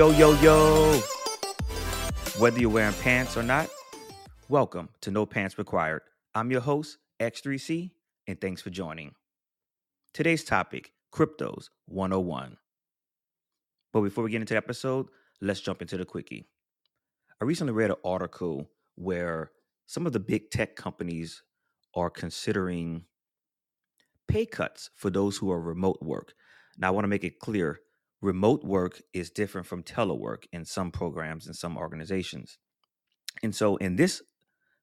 Yo, yo, yo. Whether you're wearing pants or not, welcome to No Pants Required. I'm your host, X3C, and thanks for joining. Today's topic Cryptos 101. But before we get into the episode, let's jump into the quickie. I recently read an article where some of the big tech companies are considering pay cuts for those who are remote work. Now, I want to make it clear remote work is different from telework in some programs and some organizations. And so, in this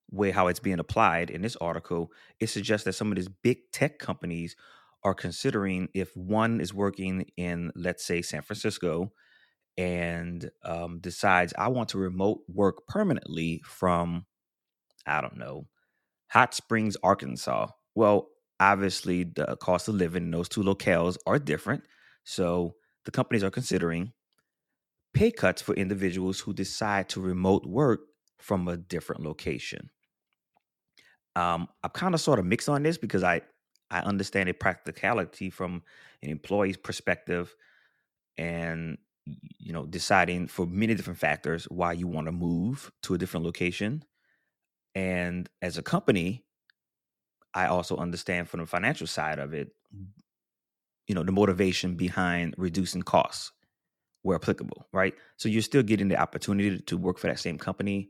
way, how it's being applied in this article, it suggests that some of these big tech companies are considering if one is working in, let's say, San Francisco and um, decides, I want to remote work permanently from, I don't know, Hot Springs, Arkansas. Well, obviously, the cost of living in those two locales are different. So, the companies are considering pay cuts for individuals who decide to remote work from a different location. Um, I'm kind of sort of mixed on this because I I understand a practicality from an employee's perspective, and you know deciding for many different factors why you want to move to a different location, and as a company, I also understand from the financial side of it you know the motivation behind reducing costs where applicable right? So you're still getting the opportunity to work for that same company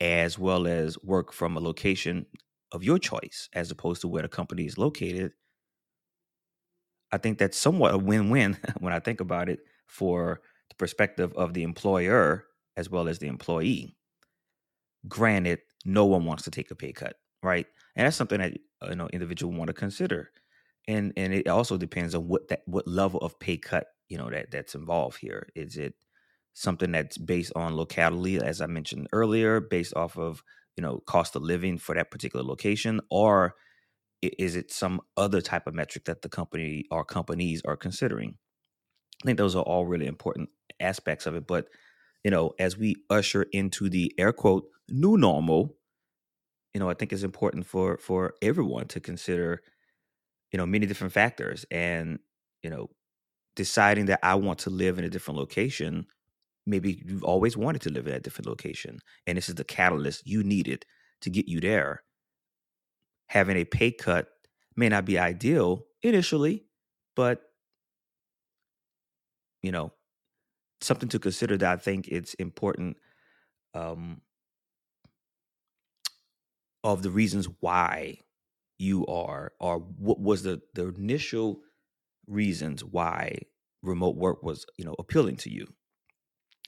as well as work from a location of your choice as opposed to where the company is located. I think that's somewhat a win-win when i think about it for the perspective of the employer as well as the employee. Granted no one wants to take a pay cut right? And that's something that you know individual want to consider and and it also depends on what that what level of pay cut you know that that's involved here. Is it something that's based on locality as i mentioned earlier based off of you know cost of living for that particular location? Or is it some other type of metric that the company or companies are considering? I think those are all really important aspects of it but you know as we usher into the air quote new normal you know i think it's important for for everyone to consider you know many different factors and you know deciding that i want to live in a different location maybe you've always wanted to live in a different location and this is the catalyst you needed to get you there. Having a pay cut may not be ideal initially but you know something to consider that i think it's important um of the reasons why you are or what was the the initial reasons why remote work was you know appealing to you?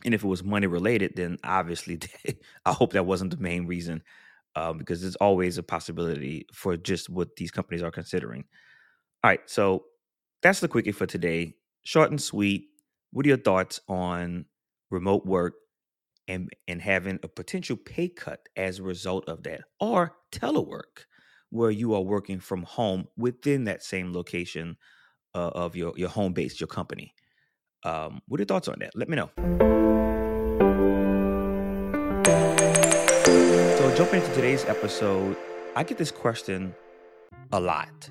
And if it was money related then obviously i hope that wasn't the main reason um, because there's always a possibility for just what these companies are considering. All right so that's the quickie for today. Short and sweet what are your thoughts on remote work and and having a potential pay cut as a result of that or telework where you are working from home within that same location uh, of your your home base, your company. Um, what are your thoughts on that? Let me know. So, jumping into today's episode, I get this question a lot,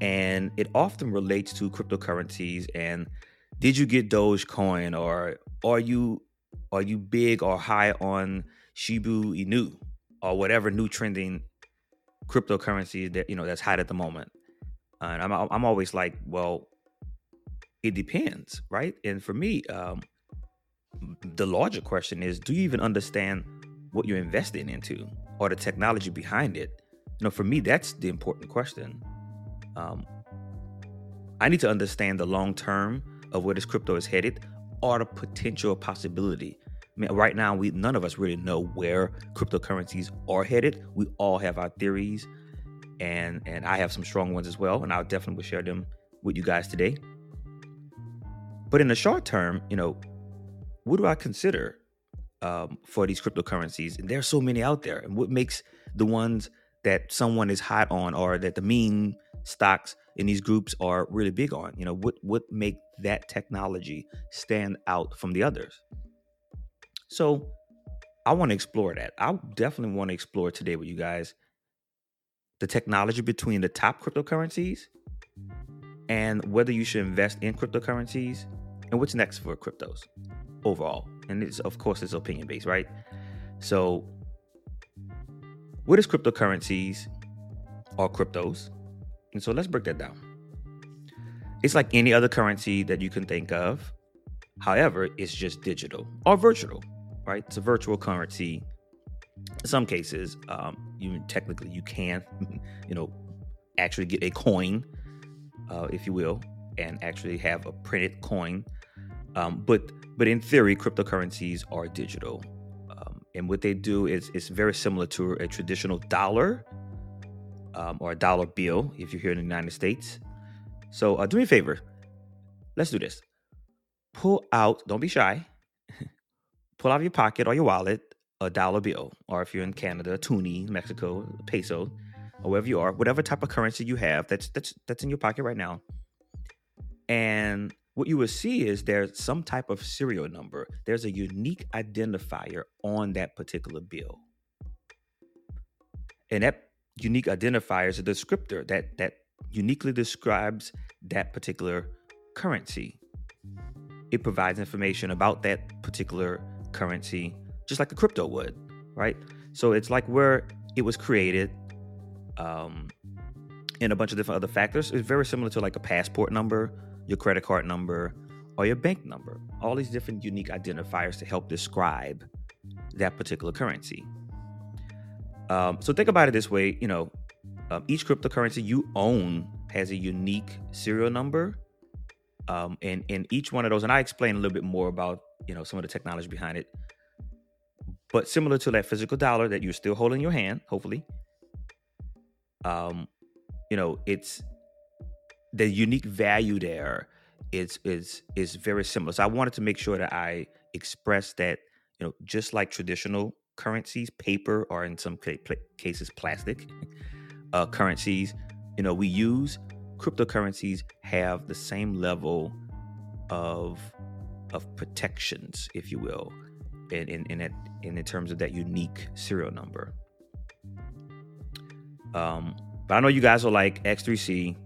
and it often relates to cryptocurrencies. And did you get Dogecoin, or are you are you big or high on Shiba Inu, or whatever new trending cryptocurrency that you know that's hot at the moment. And I'm I'm always like, well, it depends, right? And for me, um, the larger question is, do you even understand what you're investing into or the technology behind it? You know, for me, that's the important question. Um, I need to understand the long term of where this crypto is headed or the potential possibility Right now, we none of us really know where cryptocurrencies are headed. We all have our theories, and and I have some strong ones as well, and I'll definitely share them with you guys today. But in the short term, you know, what do I consider um, for these cryptocurrencies? And there's so many out there, and what makes the ones that someone is hot on, or that the meme stocks in these groups are really big on? You know, what what make that technology stand out from the others? So I want to explore that. I definitely want to explore today with you guys the technology between the top cryptocurrencies and whether you should invest in cryptocurrencies and what's next for cryptos. overall. And it's of course it's opinion based, right? So what is cryptocurrencies or cryptos? And so let's break that down. It's like any other currency that you can think of. However, it's just digital or virtual, right? It's a virtual currency. In some cases, um, you technically you can, you know, actually get a coin, uh, if you will, and actually have a printed coin. Um, but but in theory, cryptocurrencies are digital, um, and what they do is it's very similar to a traditional dollar um, or a dollar bill if you're here in the United States. So uh, do me a favor, let's do this. Pull out, don't be shy. Pull out of your pocket or your wallet a dollar bill, or if you're in Canada, a toonie, Mexico, a peso, or wherever you are, whatever type of currency you have that's that's that's in your pocket right now. And what you will see is there's some type of serial number. There's a unique identifier on that particular bill. And that unique identifier is a descriptor that that uniquely describes that particular currency. It provides information about that particular currency, just like a crypto would, right? So it's like where it was created, um, and a bunch of different other factors. It's very similar to like a passport number, your credit card number, or your bank number. All these different unique identifiers to help describe that particular currency. Um, so think about it this way: you know, um, each cryptocurrency you own has a unique serial number, um, and and each one of those, and I explain a little bit more about you know some of the technology behind it. But similar to that physical dollar that you're still holding in your hand, hopefully, um, you know, it's the unique value there is is is very similar. So I wanted to make sure that I express that you know just like traditional currencies, paper or in some cases plastic uh, currencies, you know, we use cryptocurrencies have the same level of of protections, if you will, in in in, in terms of that unique serial number. Um, but I know you guys are like X3C.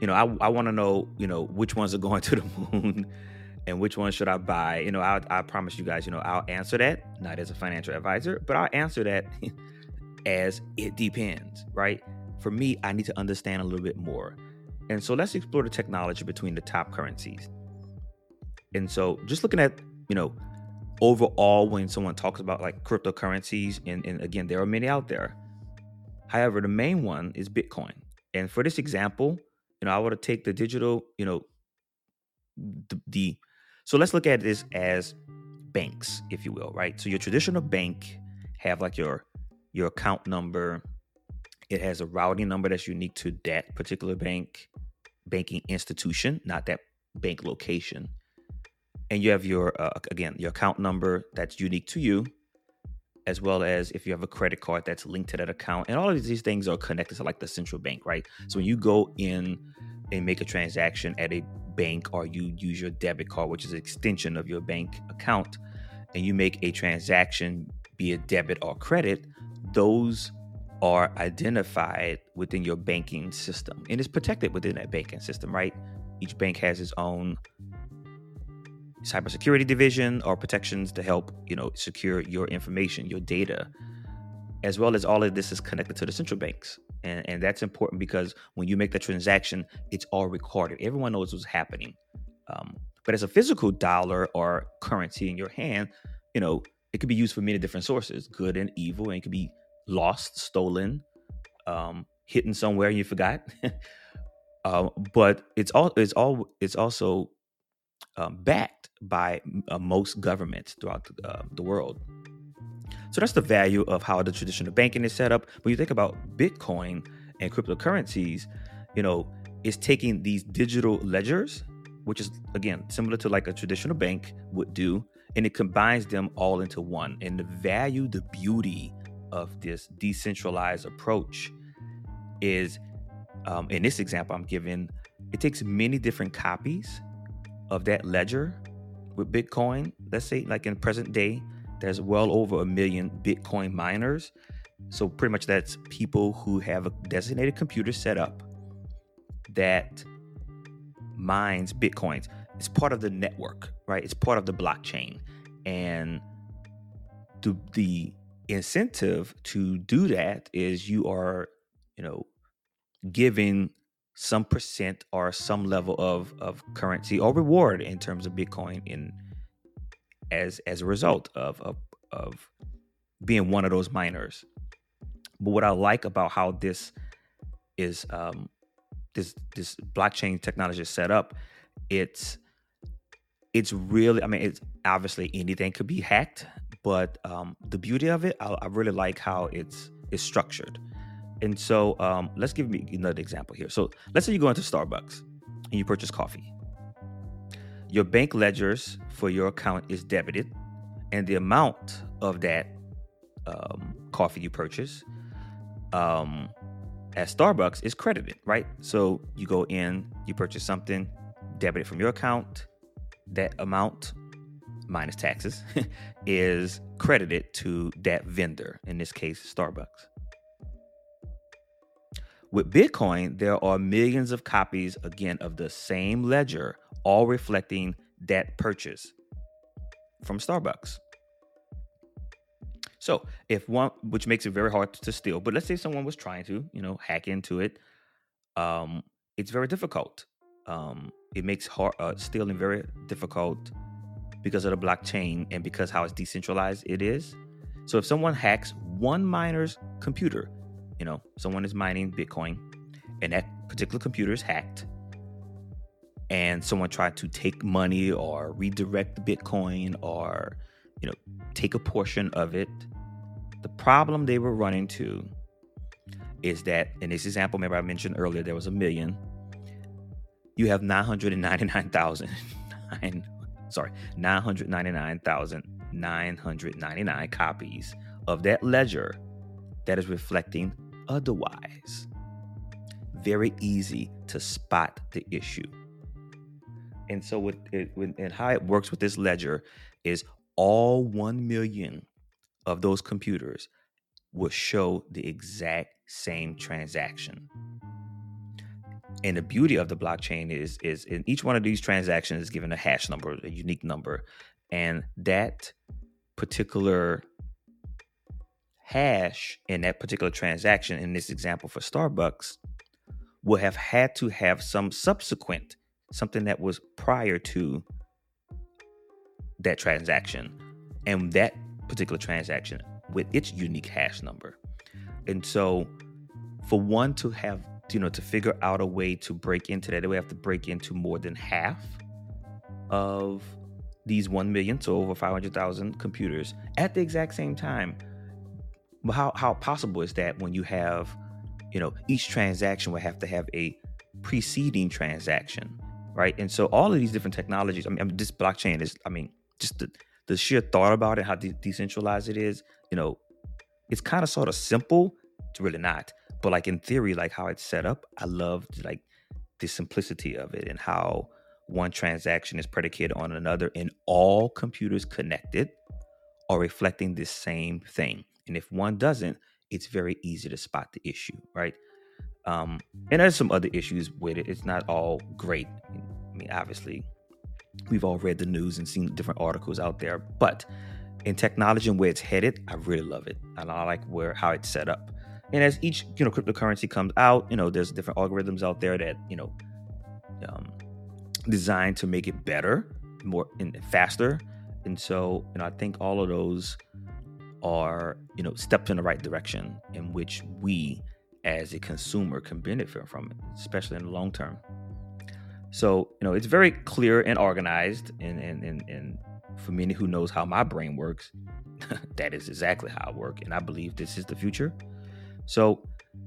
You know, I, I want to know, you know, which ones are going to the moon and which ones should I buy? You know, I, I promise you guys, you know, I'll answer that, not as a financial advisor, but I'll answer that as it depends, right? For me, I need to understand a little bit more. And so let's explore the technology between the top currencies. And so just looking at, you know, overall when someone talks about like cryptocurrencies, and, and again, there are many out there. However, the main one is Bitcoin. And for this example, you know, I want to take the digital, you know, the, the so let's look at this as banks, if you will, right? So your traditional bank have like your your account number. It has a routing number that's unique to that particular bank, banking institution, not that bank location. And you have your uh, again your account number that's unique to you, as well as if you have a credit card that's linked to that account. And all of these things are connected to like the central bank, right? So when you go in and make a transaction at a bank or you use your debit card, which is an extension of your bank account, and you make a transaction, be it debit or credit, those are identified within your banking system and it's protected within that banking system, right? Each bank has its own cybersecurity division or protections to help, you know, secure your information, your data, as well as all of this is connected to the central banks. And, and that's important because when you make the transaction, it's all recorded. Everyone knows what's happening. Um, but as a physical dollar or currency in your hand, you know, it could be used for many different sources, good and evil, and it could be lost, stolen, um, hidden somewhere and you forgot. uh, but it's all it's all it's also um, backed by uh, most governments throughout the, uh, the world. So that's the value of how the traditional banking is set up. When you think about Bitcoin and cryptocurrencies, you know, it's taking these digital ledgers, which is again similar to like a traditional bank would do, and it combines them all into one. And the value, the beauty of this decentralized approach is, um, in this example I'm giving, it takes many different copies of that ledger with Bitcoin. Let's say, like in present day, there's well over a million Bitcoin miners. So pretty much that's people who have a designated computer set up that mines Bitcoins. It's part of the network. right? It's part of the blockchain. And the, the incentive to do that is you are, you know, giving some percent or some level of, of currency or reward in terms of Bitcoin in as as a result of, of of being one of those miners. But what I like about how this is um, this this blockchain technology is set up, it's it's really I mean it's obviously anything could be hacked, but um, the beauty of it, I, I really like how it's it's structured. And so um, let's give me another example here. So let's say you go into Starbucks and you purchase coffee. Your bank ledgers for your account is debited, and the amount of that um, coffee you purchase um, at Starbucks is credited, right? So you go in, you purchase something, debit it from your account. That amount minus taxes is credited to that vendor, in this case, Starbucks. With Bitcoin, there are millions of copies, again, of the same ledger, all reflecting that purchase from Starbucks. So, if one, which makes it very hard to steal, but let's say someone was trying to, you know, hack into it, um, it's very difficult. Um, it makes hard, uh, stealing very difficult because of the blockchain and because how it's decentralized it is. So, if someone hacks one miner's computer, you know, someone is mining Bitcoin and that particular computer is hacked and someone tried to take money or redirect Bitcoin or, you know, take a portion of it, the problem they were running to is that in this example, remember I mentioned earlier there was a million. You have 999,000 sorry, 999,999 copies of that ledger that is reflecting otherwise. Very easy to spot the issue. And so, with it, and how it works with this ledger is all 1 million of those computers will show the exact same transaction. And the beauty of the blockchain is is in each one of these transactions is given a hash number, a unique number, and that particular hash in that particular transaction, in this example for Starbucks, will have had to have some subsequent, something that was prior to that transaction. And that particular transaction with its unique hash number. And so for one to have, you know, to figure out a way to break into that, they would have to break into more than half of these 1 million, so over 500,000 computers at the exact same time how how possible is that when you have, you know, each transaction will have to have a preceding transaction, right? And so all of these different technologies. I mean, I mean this blockchain is. I mean, just the the sheer thought about it, how de- decentralized it is. You know, it's kind of sort of simple. It's really not, but like in theory, like how it's set up, I love like the simplicity of it and how one transaction is predicated on another, and all computers connected are reflecting the same thing. And if one doesn't, it's very easy to spot the issue, right? Um, and there's some other issues with it. It's not all great. I mean, obviously, we've all read the news and seen different articles out there, but in technology and where it's headed, I really love it. And I like where how it's set up. And as each you know cryptocurrency comes out, you know, there's different algorithms out there that you know um, designed to make it better, more and faster. And so, you know, I think all of those are you know steps in the right direction in which we as a consumer can benefit from it especially in the long term. So you know it's very clear and organized and and and, and for many who knows how my brain works that is exactly how i work and i believe this is the future. So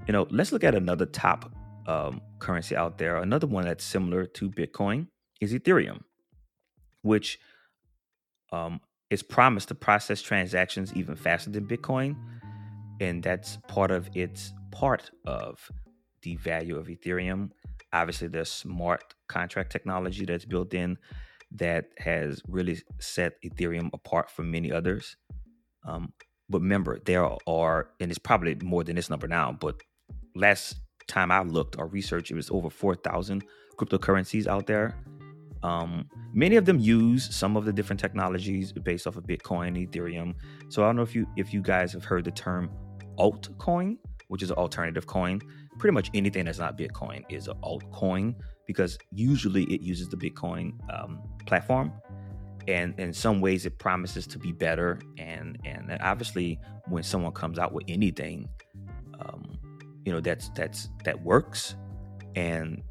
you know let's look at another top um, currency out there another one that's similar to bitcoin is ethereum which um, is promised to process transactions even faster than Bitcoin. And that's part of its part of the value of Ethereum. Obviously, there's smart contract technology that's built in that has really set Ethereum apart from many others. Um, but remember, there are, and it's probably more than this number now, but last time I looked or researched, it was over 4,000 cryptocurrencies out there. Um, many of them use some of the different technologies based off of Bitcoin, Ethereum. So I don't know if you if you guys have heard the term altcoin, which is an alternative coin. Pretty much anything that's not Bitcoin is an altcoin because usually it uses the Bitcoin um, platform, and in some ways it promises to be better. And and obviously when someone comes out with anything, um, you know that's that's that works, and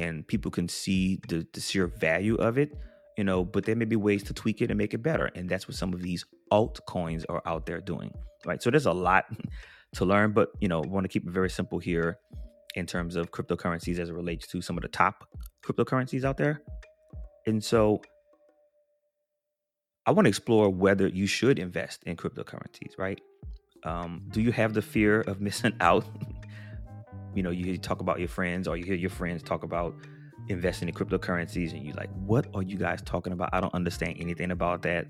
and people can see the, the sheer value of it, you know, but there may be ways to tweak it and make it better. And that's what some of these altcoins are out there doing. Right. So there's a lot to learn, but you know, want to keep it very simple here in terms of cryptocurrencies as it relates to some of the top cryptocurrencies out there. And so I want to explore whether you should invest in cryptocurrencies, right? Um, do you have the fear of missing out you know, you hear talk about your friends or you hear your friends talk about investing in cryptocurrencies and you're like, what are you guys talking about? I don't understand anything about that.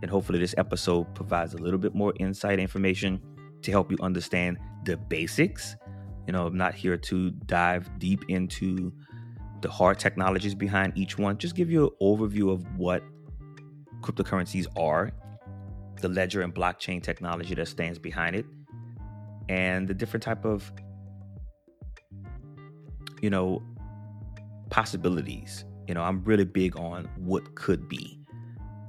And hopefully this episode provides a little bit more insight information to help you understand the basics. You know, I'm not here to dive deep into the hard technologies behind each one. Just give you an overview of what cryptocurrencies are, the ledger and blockchain technology that stands behind it, and the different type of you know, possibilities. You know, I'm really big on what could be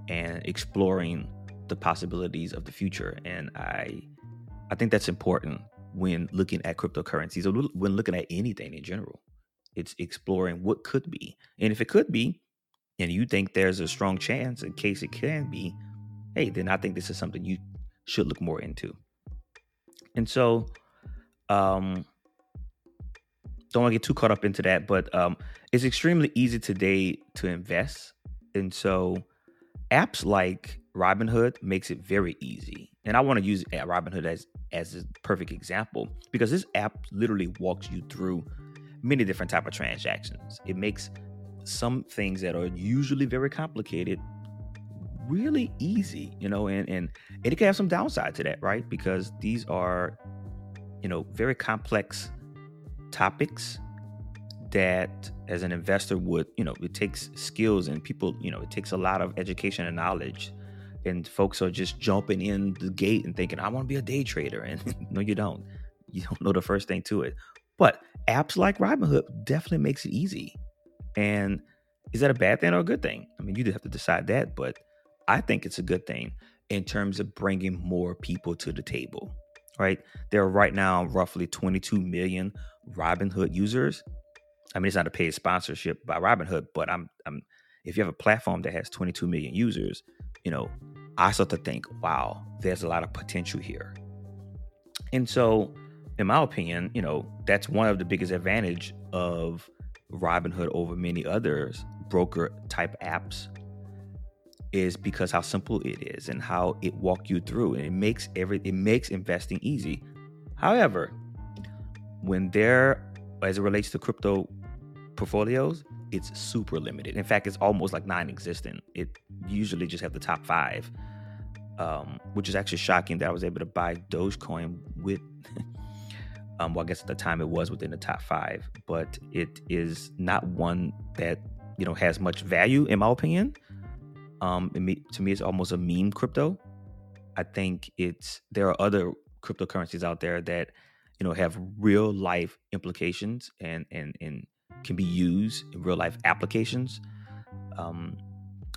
and exploring the possibilities of the future. And I I think that's important when looking at cryptocurrencies or when looking at anything in general. It's exploring what could be. And if it could be, and you think there's a strong chance in case it can be, hey, then I think this is something you should look more into. And so um don't want to get too caught up into that, but um, it's extremely easy today to invest, and so apps like Robinhood makes it very easy. And I want to use Robinhood as as a perfect example because this app literally walks you through many different type of transactions. It makes some things that are usually very complicated really easy, you know, and and, and it can have some downside to that, right? Because these are, you know, very complex topics that as an investor would you know it takes skills and people you know it takes a lot of education and knowledge. And folks are just jumping in the gate and thinking i want to be a day trader. And no you don't. You don't know the first thing to it. But apps like robinhood definitely makes it easy. And is that a bad thing or a good thing? I mean you just have to decide that but i think it's a good thing in terms of bringing more people to the table right there are right now roughly 22 million Robinhood users. I mean, it's not a paid sponsorship by Robinhood, but I'm, I'm if you have a platform that has 22 million users, you know, I start to think, wow, there's a lot of potential here. And so, in my opinion, you know, that's one of the biggest advantage of Robinhood over many others broker type apps is because how simple it is and how it walk you through and it makes every it makes investing easy. However, when they're as it relates to crypto portfolios, it's super limited. In fact, it's almost like non-existent. It usually just have the top five, um, which is actually shocking that I was able to buy Dogecoin with. um, well, I guess at the time it was within the top five, but it is not one that you know has much value in my opinion. Um, to me, it's almost a meme crypto. I think it's there are other cryptocurrencies out there that you know have real life implications and and and can be used in real life applications um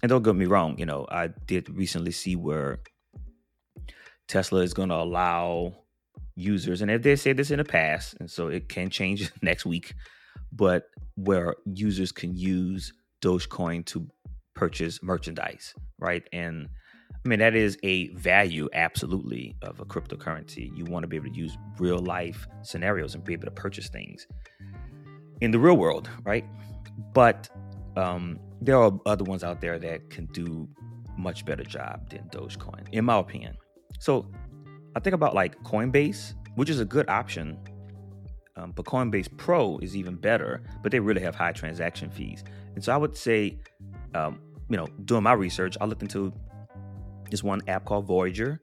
and don't get me wrong you know i did recently see where tesla is going to allow users and if they said this in the past and so it can change next week but where users can use dogecoin to purchase merchandise right and I mean, that is a value absolutely of a cryptocurrency. You want to be able to use real life scenarios and be able to purchase things in the real world, right? But um, there are other ones out there that can do much better job than Dogecoin, in my opinion. So I think about like Coinbase, which is a good option, um, but Coinbase Pro is even better, but they really have high transaction fees. And so I would say, um, you know, doing my research, I looked into this one app called Voyager,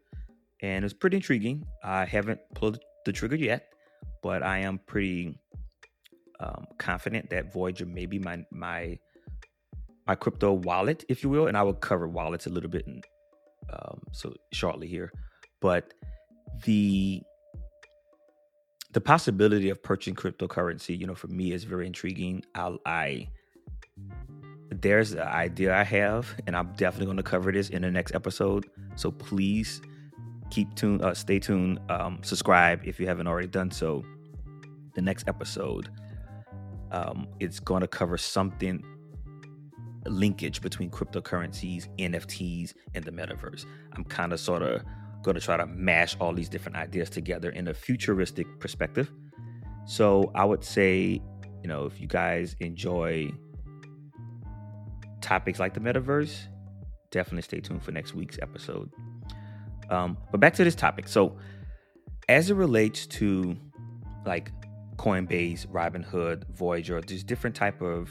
and it's pretty intriguing. I haven't pulled the trigger yet, but I am pretty um, confident that Voyager may be my my my crypto wallet, if you will, and I will cover wallets a little bit in, um, so shortly here. But the the possibility of purchasing cryptocurrency, you know, for me is very intriguing. I, I there's an idea I have, and I'm definitely going to cover this in the next episode. So please keep tuned, uh, stay tuned, um, subscribe if you haven't already done so. The next episode, um, it's going to cover something linkage between cryptocurrencies, NFTs, and the metaverse. I'm kind of sort of going to try to mash all these different ideas together in a futuristic perspective. So I would say, you know, if you guys enjoy topics like the metaverse, definitely stay tuned for next week's episode. Um, but back to this topic. So, as it relates to like Coinbase, Robinhood, Voyager, there's different type of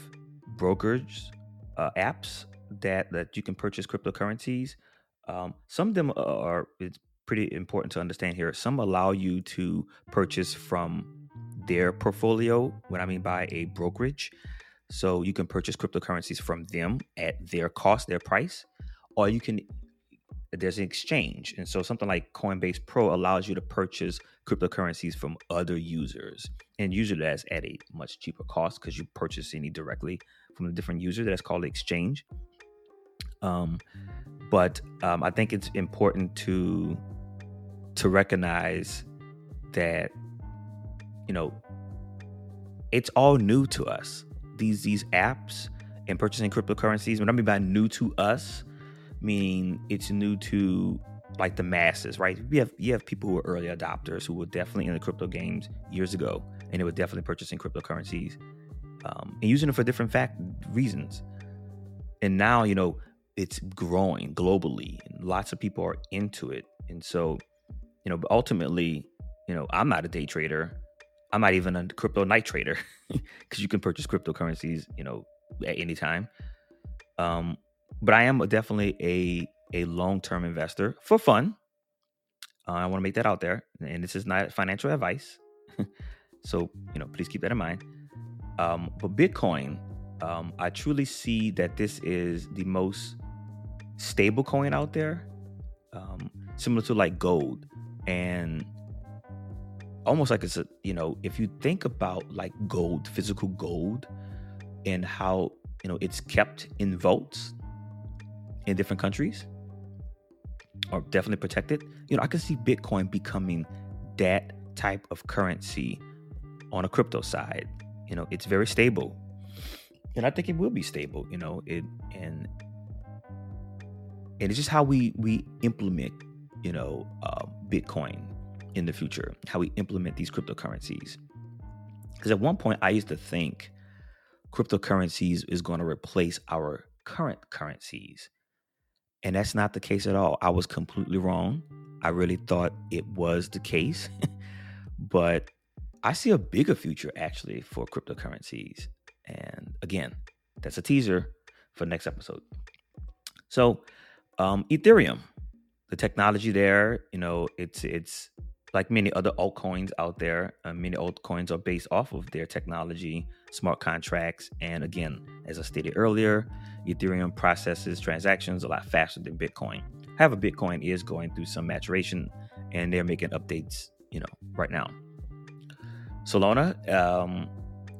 brokers uh, apps that that you can purchase cryptocurrencies. Um, some of them are it's pretty important to understand here. Some allow you to purchase from their portfolio. What I mean by a brokerage, so you can purchase cryptocurrencies from them at their cost, their price, or you can there's an exchange. And so something like Coinbase Pro allows you to purchase cryptocurrencies from other users. And usually that's at a much cheaper cost because you purchase any directly from a different user. That's called exchange. Um, but um, I think it's important to to recognize that you know it's all new to us these these apps and purchasing cryptocurrencies. What I mean by new to us, meaning it's new to like the masses, right? We have you have people who are early adopters who were definitely in the crypto games years ago, and they were definitely purchasing cryptocurrencies um, and using it for different fact reasons. And now, you know, it's growing globally, and lots of people are into it. And so, you know, ultimately, you know, I'm not a day trader. I'm not even a crypto night trader because you can purchase cryptocurrencies, you know, at any time. Um, but I am definitely a a long term investor for fun. Uh, I want to make that out there, and this is not financial advice. so you know, please keep that in mind. Um, but Bitcoin, um, I truly see that this is the most stable coin out there, um, similar to like gold, and almost like it's a you know if you think about like gold physical gold and how you know it's kept in vaults in different countries or definitely protected. You know i can see bitcoin becoming that type of currency on a crypto side. You know it's very stable. And i think it will be stable you know it and and it's just how we we implement you know uh, bitcoin in the future, how we implement these cryptocurrencies. Because at one point, I used to think cryptocurrencies is going to replace our current currencies. And that's not the case at all. I was completely wrong. I really thought it was the case. but I see a bigger future actually for cryptocurrencies. And again, that's a teaser for next episode. So, um, Ethereum, the technology there, you know, it's it's like many other altcoins out there, uh, many altcoins are based off of their technology, smart contracts. And again, as I stated earlier, Ethereum processes transactions a lot faster than Bitcoin. However, Bitcoin is going through some maturation and they're making updates, you know, right now. Solana um,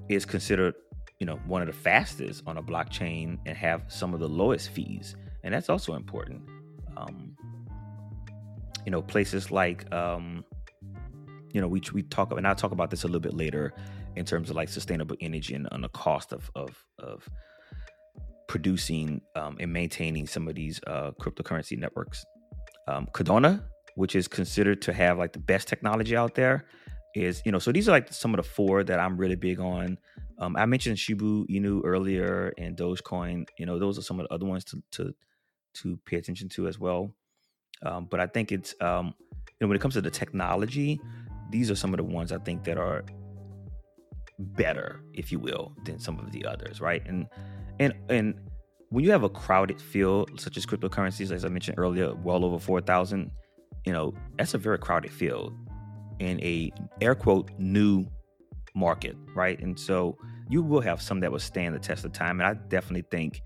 is considered, you know, one of the fastest on a blockchain and have some of the lowest fees. And that's also important. Um, you know, places like um, you know, we we talk and I'll talk about this a little bit later in terms of like sustainable energy and the cost of of of producing um, and maintaining some of these uh, cryptocurrency networks. Um, Cardano, which is considered to have like the best technology out there, is you know so these are like some of the four that I'm really big on. Um, I mentioned Shiba Inu earlier and Dogecoin. You know those are some of the other ones to to to pay attention to as well. Um, but I think it's um, you know when it comes to the technology, these are some of the ones I think that are better, if you will, than some of the others, right? And and and when you have a crowded field such as cryptocurrencies, as I mentioned earlier, well over four thousand, you know, that's a very crowded field in a air quote new market, right? And so you will have some that will stand the test of time. And I definitely think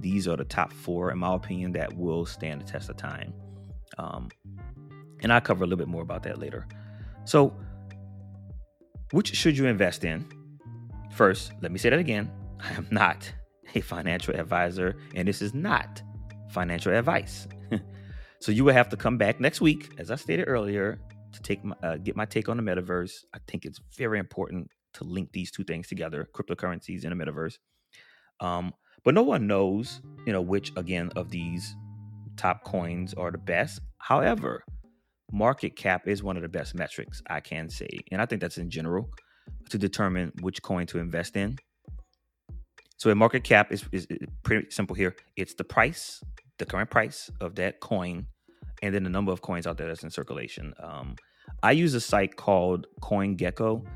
these are the top four, in my opinion, that will stand the test of time. Um, and I'll cover a little bit more about that later. So, which should you invest in? First, let me say that again. I am not a financial advisor, and this is not financial advice. so you will have to come back next week, as I stated earlier, to take my, uh, get my take on the metaverse. I think it's very important to link these two things together: cryptocurrencies and the metaverse. Um, but no one knows, you know, which again of these top coins are the best. However, market cap is one of the best metrics I can say, and I think that's in general to determine which coin to invest in. So a market cap is, is, pretty simple here. It's the price, the current price of that coin, and then the number of coins out there that's in circulation. Um, I use a site called CoinGecko.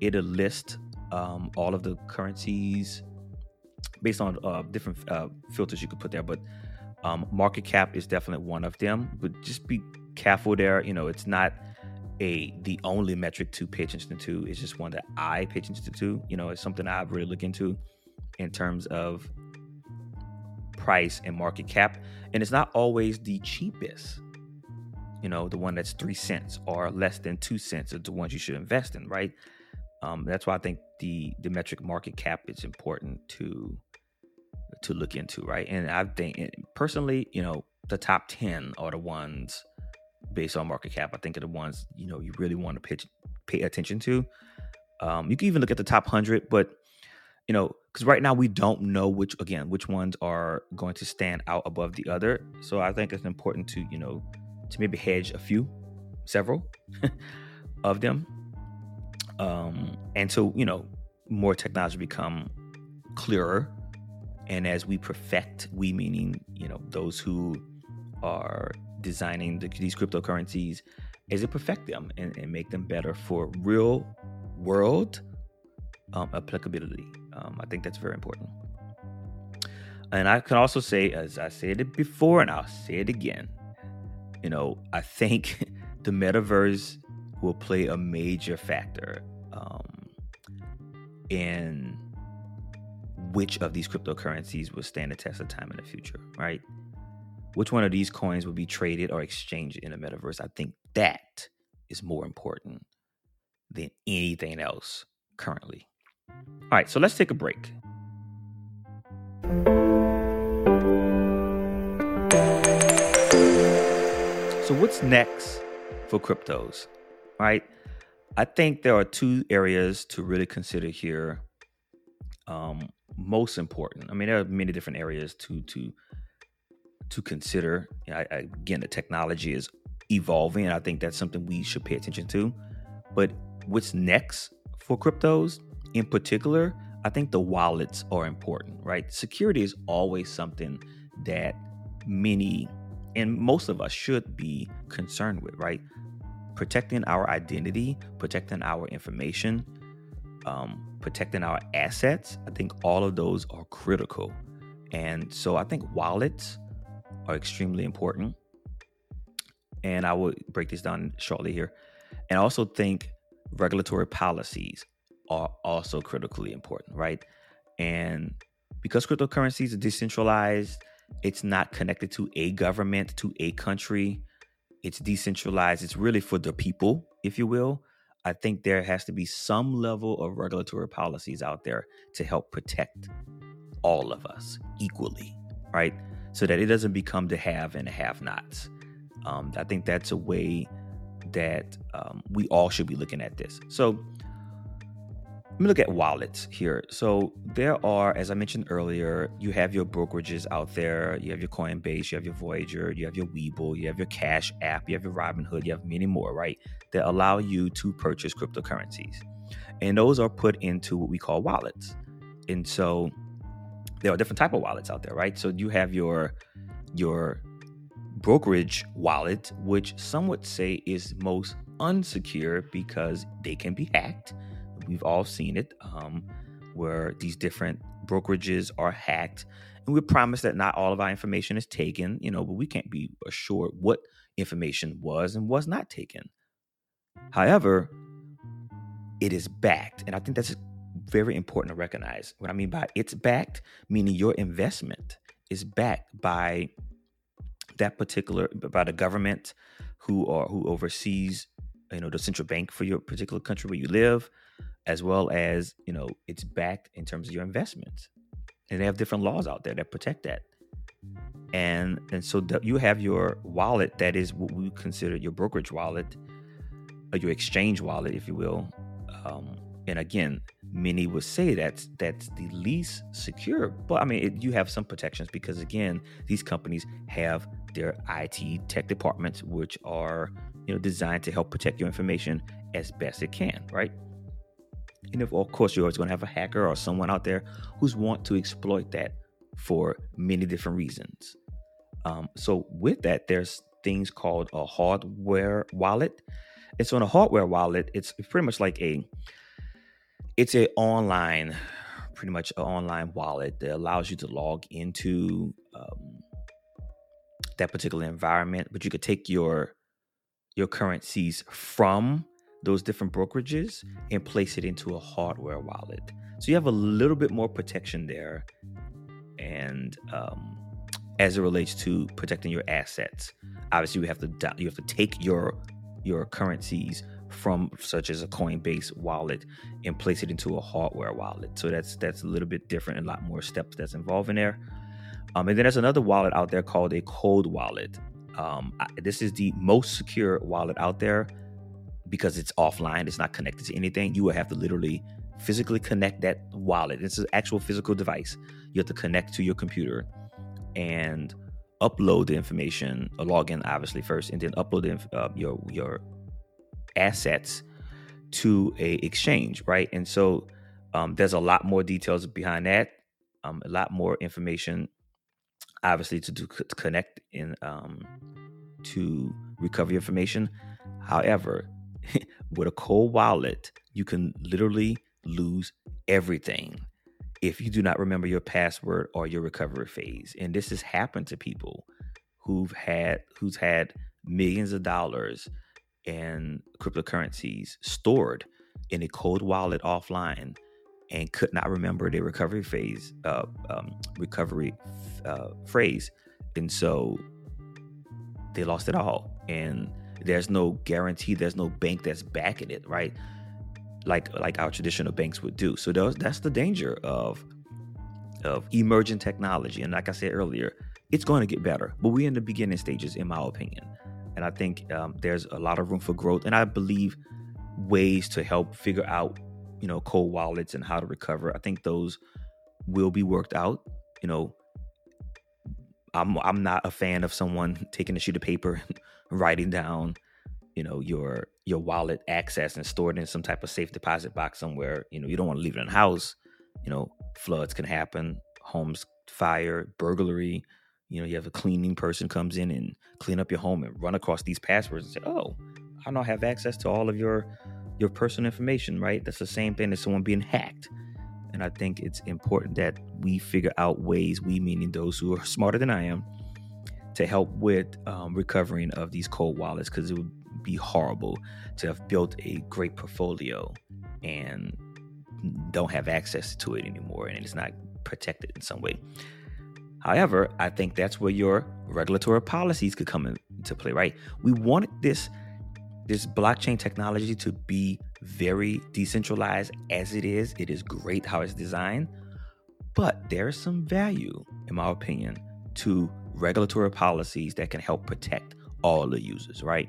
It'll list um, all of the currencies based on uh, different uh, filters you could put there. But um, market cap is definitely one of them. But just be careful there. You know, it's not a the only metric to pay attention to. It's just one that I pay attention to. You know, it's something I really look into in terms of price and market cap. And it's not always the cheapest. You know, the one that's three cents or less than two cents are the ones you should invest in, right? Um, that's why I think the the metric market cap is important to to look into, right? And I think personally, you know, the top ten are the ones based on market cap. I think are the ones you know you really want to pitch, pay attention to. Um, you can even look at the top hundred, but you know, because right now we don't know which again which ones are going to stand out above the other. So I think it's important to you know to maybe hedge a few, several of them, um, and so you know more technology become clearer, and as we perfect, we meaning you know those who are designing the, these cryptocurrencies, as it perfect them and, and make them better for real world um, applicability. Um, I think that's very important. And I can also say, as I said it before, and I'll say it again, you know, I think the metaverse will play a major factor um, in which of these cryptocurrencies will stand the test of time in the future, right? Which one of these coins will be traded or exchanged in the metaverse? I think that is more important than anything else currently. All right, so let's take a break. So, what's next for cryptos? Right? I think there are two areas to really consider here. Um, most important. I mean, there are many different areas to to to consider. I, I, again, the technology is evolving, and I think that's something we should pay attention to. But what's next for cryptos? in particular, I think the wallets are important, right? Security is always something that many and most of us should be concerned with, right? Protecting our identity, protecting our information, um, protecting our assets. I think all of those are critical. And so I think wallets are extremely important. And I will break this down shortly here. And I also think regulatory policies are also critically important, right? And because cryptocurrencies are decentralized, it's not connected to a government, to a country. It's decentralized. It's really for the people, if you will. I think there has to be some level of regulatory policies out there to help protect all of us equally, right? So that it doesn't become the have and the have nots. Um, I think that's a way that um, we all should be looking at this. So, let me look at wallets here. So there are, as I mentioned earlier, you have your brokerages out there. You have your Coinbase, you have your Voyager, you have your Webull, you have your Cash App, you have your Robinhood, you have many more, right? That allow you to purchase cryptocurrencies. And those are put into what we call wallets. And so there are different type of wallets out there, right? So you have your your brokerage wallet, which some would say is most unsecure because they can be hacked We've all seen it, um, where these different brokerages are hacked, and we're promised that not all of our information is taken. You know, but we can't be assured what information was and was not taken. However, it is backed, and I think that's very important to recognize. What I mean by it's backed, meaning your investment is backed by that particular by the government who are who oversees you know the central bank for your particular country where you live as well as you know it's backed in terms of your investments and they have different laws out there that protect that and and so the, you have your wallet that is what we consider your brokerage wallet or your exchange wallet if you will um, and again many would say that's that's the least secure but i mean it, you have some protections because again these companies have their it tech departments which are you know designed to help protect your information as best it can right? And if, of course you're always going to have a hacker or someone out there who's want to exploit that for many different reasons. Um, so with that there's things called a hardware wallet. And so in a hardware wallet it's pretty much like a it's a online pretty much an online wallet that allows you to log into um, that particular environment but you could take your your currencies from those different brokerages and place it into a hardware wallet. So you have a little bit more protection there and um, as it relates to protecting your assets obviously you have to you have to take your your currencies from such as a Coinbase wallet and place it into a hardware wallet. So that's that's a little bit different and a lot more steps that's involved in there. Um, and then there's another wallet out there called a cold wallet. Um, I, this is the most secure wallet out there because it's offline. It's not connected to anything. You will have to literally physically connect that wallet. It's an actual physical device. You have to connect to your computer and upload the information, a login obviously first, and then upload the, uh, your your assets to a exchange, right? And so um, there's a lot more details behind that, um, a lot more information, obviously, to do to connect in um, to recover your information. However, with a cold wallet, you can literally lose everything if you do not remember your password or your recovery phase. And this has happened to people who've had who's had millions of dollars and cryptocurrencies stored in a cold wallet offline and could not remember their recovery phase uh, um, recovery uh, phrase. And so they lost it all. And there's no guarantee there's no bank that's backing it right? Like like our traditional banks would do. So that's the danger of of emerging technology. And like i said earlier it's going to get better. But we're in the beginning stages in my opinion and I think um, there's a lot of room for growth. And I believe ways to help figure out, you know, cold wallets and how to recover. I think those will be worked out. You know, I'm I'm not a fan of someone taking a sheet of paper writing down, you know, your your wallet access and store it in some type of safe deposit box somewhere. You know, you don't want to leave it in the house. You know, floods can happen, homes fire, burglary you know, you have a cleaning person comes in and clean up your home and run across these passwords and say, "Oh, I now have access to all of your your personal information." Right? That's the same thing as someone being hacked. And I think it's important that we figure out ways, we meaning those who are smarter than I am, to help with um, recovering of these cold wallets because it would be horrible to have built a great portfolio and don't have access to it anymore and it's not protected in some way. However, I think that's where your regulatory policies could come into play, right? We wanted this this blockchain technology to be very decentralized as it is. It is great how it's designed, but there is some value, in my opinion, to regulatory policies that can help protect all the users, right?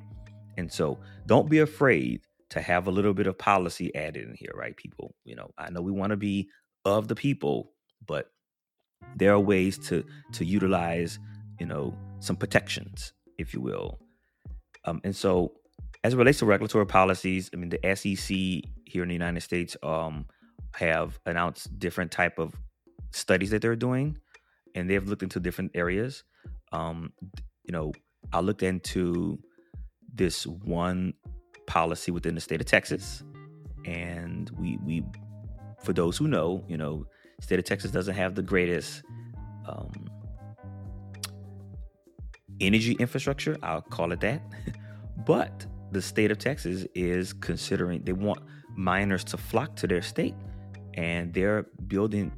And so don't be afraid to have a little bit of policy added in here, right, people? You know, I know we want to be of the people, but there are ways to to utilize you know some protections if you will. Um, and so as it relates to regulatory policies i mean the sec here in the united states um, have announced different type of studies that they're doing and they've looked into different areas. Um, you know i looked into this one policy within the state of texas and we we for those who know you know state of Texas doesn't have the greatest um, energy infrastructure. I'll call it that. but the state of Texas is considering they want miners to flock to their state, and they're building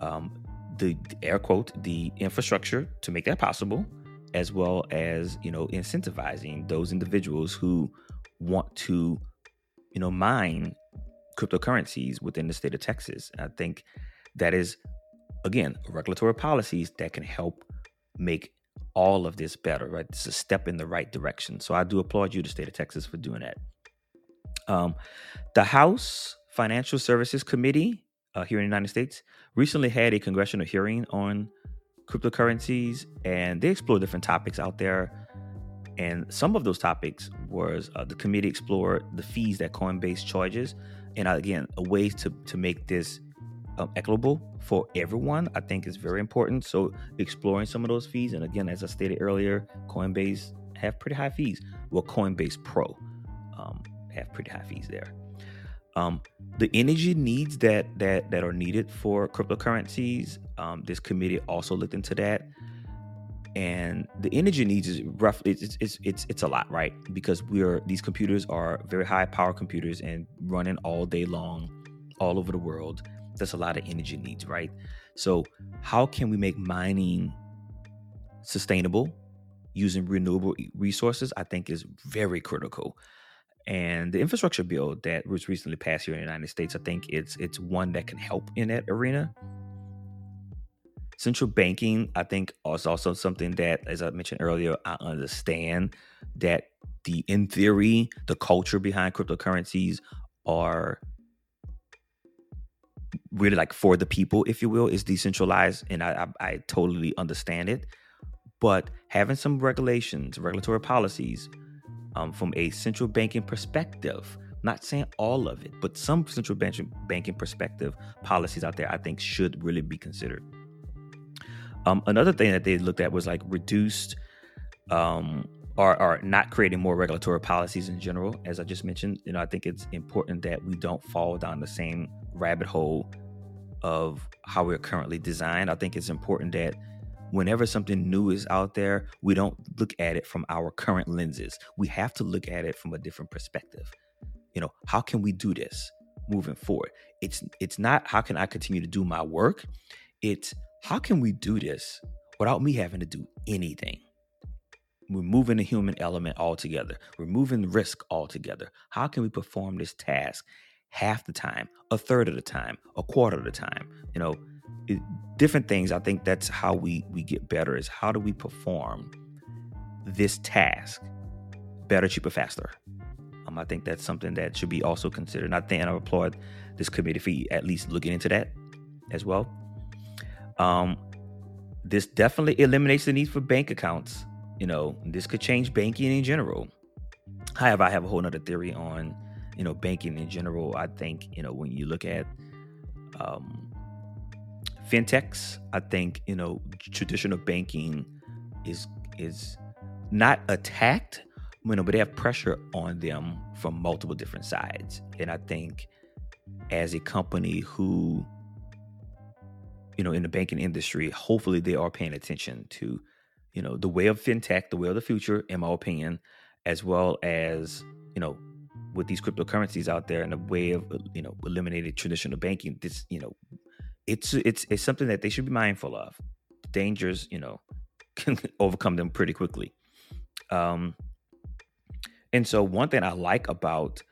um, the air quote the infrastructure to make that possible, as well as you know incentivizing those individuals who want to you know mine cryptocurrencies within the state of Texas. I think that is again regulatory policies that can help make all of this better. Right, it's a step in the right direction. So I do applaud you, the state of Texas, for doing that. Um, the House Financial Services Committee uh, here in the United States recently had a congressional hearing on cryptocurrencies, and they explored different topics out there. And some of those topics was uh, the committee explored the fees that Coinbase charges, and uh, again, a ways to to make this um, equitable for everyone. I think is very important. So exploring some of those fees, and again, as I stated earlier, Coinbase have pretty high fees. Well, Coinbase Pro um, have pretty high fees there. Um, the energy needs that that that are needed for cryptocurrencies. Um, this committee also looked into that, and the energy needs is roughly it's, it's it's it's a lot, right? Because we're these computers are very high power computers and running all day long, all over the world. That's a lot of energy needs, right? So, how can we make mining sustainable using renewable resources? I think is very critical and the infrastructure bill that was recently passed here in the United States, I think it's it's one that can help in that arena. Central banking, I think, is also something that, as I mentioned earlier, I understand that the in theory, the culture behind cryptocurrencies are really like for the people, if you will, is decentralized, and I, I, I totally understand it. But having some regulations, regulatory policies um, from a central banking perspective. not saying all of it, but some central banking banking perspective policies out there, I think, should really be considered. Um, another thing that they looked at was like reduced um, or, or not creating more regulatory policies in general. As I just mentioned, you know, I think it's important that we don't fall down the same rabbit hole of how we're currently designed. I think it's important that whenever something new is out there, we don't look at it from our current lenses. We have to look at it from a different perspective. You know, how can we do this moving forward? It's it's not how can I continue to do my work? It's how can we do this without me having to do anything? Removing the human element altogether, removing risk altogether. How can we perform this task half the time, a third of the time, a quarter of the time? You know, it, different things. I think that's how we we get better. Is how do we perform this task better, cheaper, faster? Um, I think that's something that should be also considered. And I think I applaud this committee for at least looking into that as well. Um, this definitely eliminates the need for bank accounts. You know, this could change banking in general. However, I have a whole nother theory on, you know, banking in general. I think, you know, when you look at um, fintechs, I think you know traditional banking is is not attacked, you know, but they have pressure on them from multiple different sides. And I think as a company who, you know, in the banking industry, hopefully they are paying attention to, you know, the way of fintech, the way of the future, in my opinion, as well as, you know, with these cryptocurrencies out there and the way of, you know, eliminating traditional banking, this, you know, it's it's it's something that they should be mindful of. Dangers, you know, can overcome them pretty quickly. Um, and so one thing I like about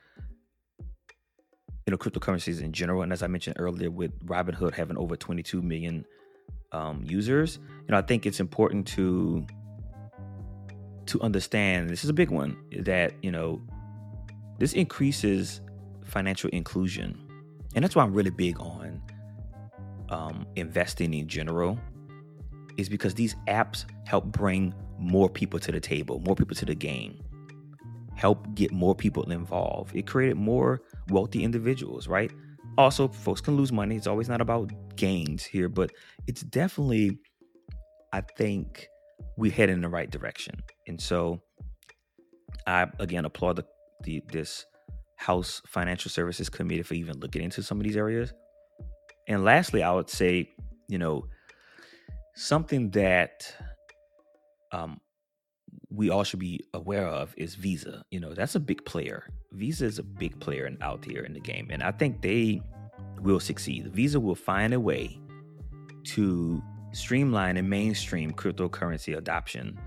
you know cryptocurrencies in general, and as I mentioned earlier, with Robinhood having over 22 million um, users, you know, I think it's important to to understand. This is a big one that you know this increases financial inclusion, and that's why I'm really big on um, investing in general is because these apps help bring more people to the table, more people to the game, help get more people involved. It created more wealthy individuals, right? Also, folks can lose money. It's always not about gains here, but it's definitely, I think, we head in the right direction. And so, I again applaud the, the this House Financial Services Committee for even looking into some of these areas. And lastly, I would say, you know, something that um, we all should be aware of is Visa. You know, that's a big player. Visa is a big player out here in the game, and I think they will succeed. Visa will find a way to streamline and mainstream cryptocurrency adoption,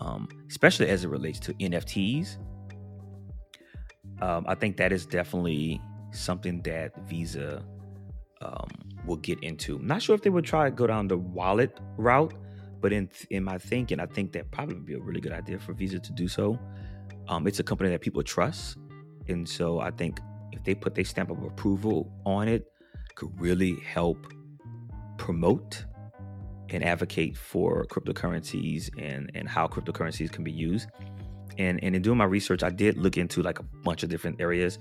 um, especially as it relates to NFTs. Um, I think that is definitely something that Visa um, will get into. I'm not sure if they would try to go down the wallet route, but in in my thinking, I think that probably would be a really good idea for Visa to do so. Um, it's a company that people trust, and so I think if they put their stamp of approval on it, could really help promote and advocate for cryptocurrencies and and how cryptocurrencies can be used. And and in doing my research, I did look into like a bunch of different areas,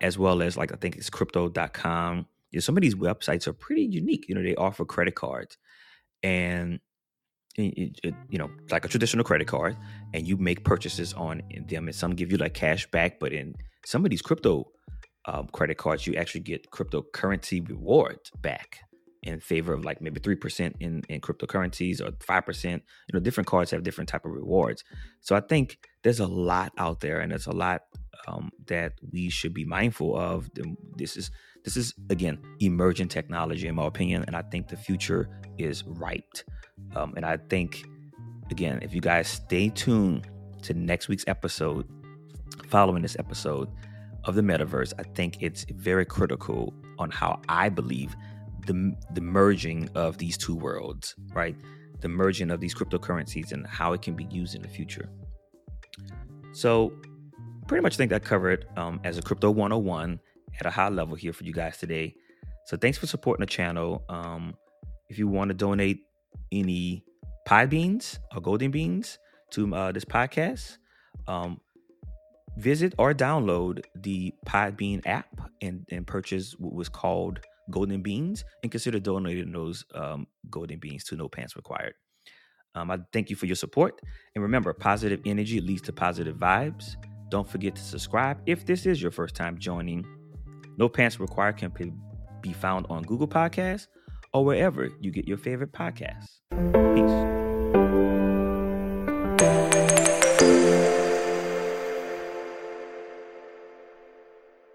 as well as like I think it's crypto.com. You know, some of these websites are pretty unique. You know, they offer credit cards, and you know, like a traditional credit card, and you make purchases on them, and some give you like cash back. But in some of these crypto um, credit cards, you actually get cryptocurrency rewards back in favor of like maybe 3% in, in cryptocurrencies or 5%. You know, different cards have different type of rewards. So I think there's a lot out there and there's a lot um, that we should be mindful of. This is, this is again, emerging technology in my opinion. And I think the future is ripe. Um, and I think, again, if you guys stay tuned to next week's episode, following this episode of the metaverse, I think it's very critical on how I believe the the merging of these two worlds, right? The merging of these cryptocurrencies and how it can be used in the future. So, pretty much think I covered um, as a crypto 101 at a high level here for you guys today. So, thanks for supporting the channel. Um, if you want to donate any pie beans or golden beans to uh, this podcast, um, visit or download the Podbean app and, and purchase what was called golden beans and consider donating those um, golden beans to No Pants Required. Um, I thank you for your support. And remember, positive energy leads to positive vibes. Don't forget to subscribe if this is your first time joining. No Pants Required can be found on Google Podcasts or wherever you get your favorite podcasts. Peace.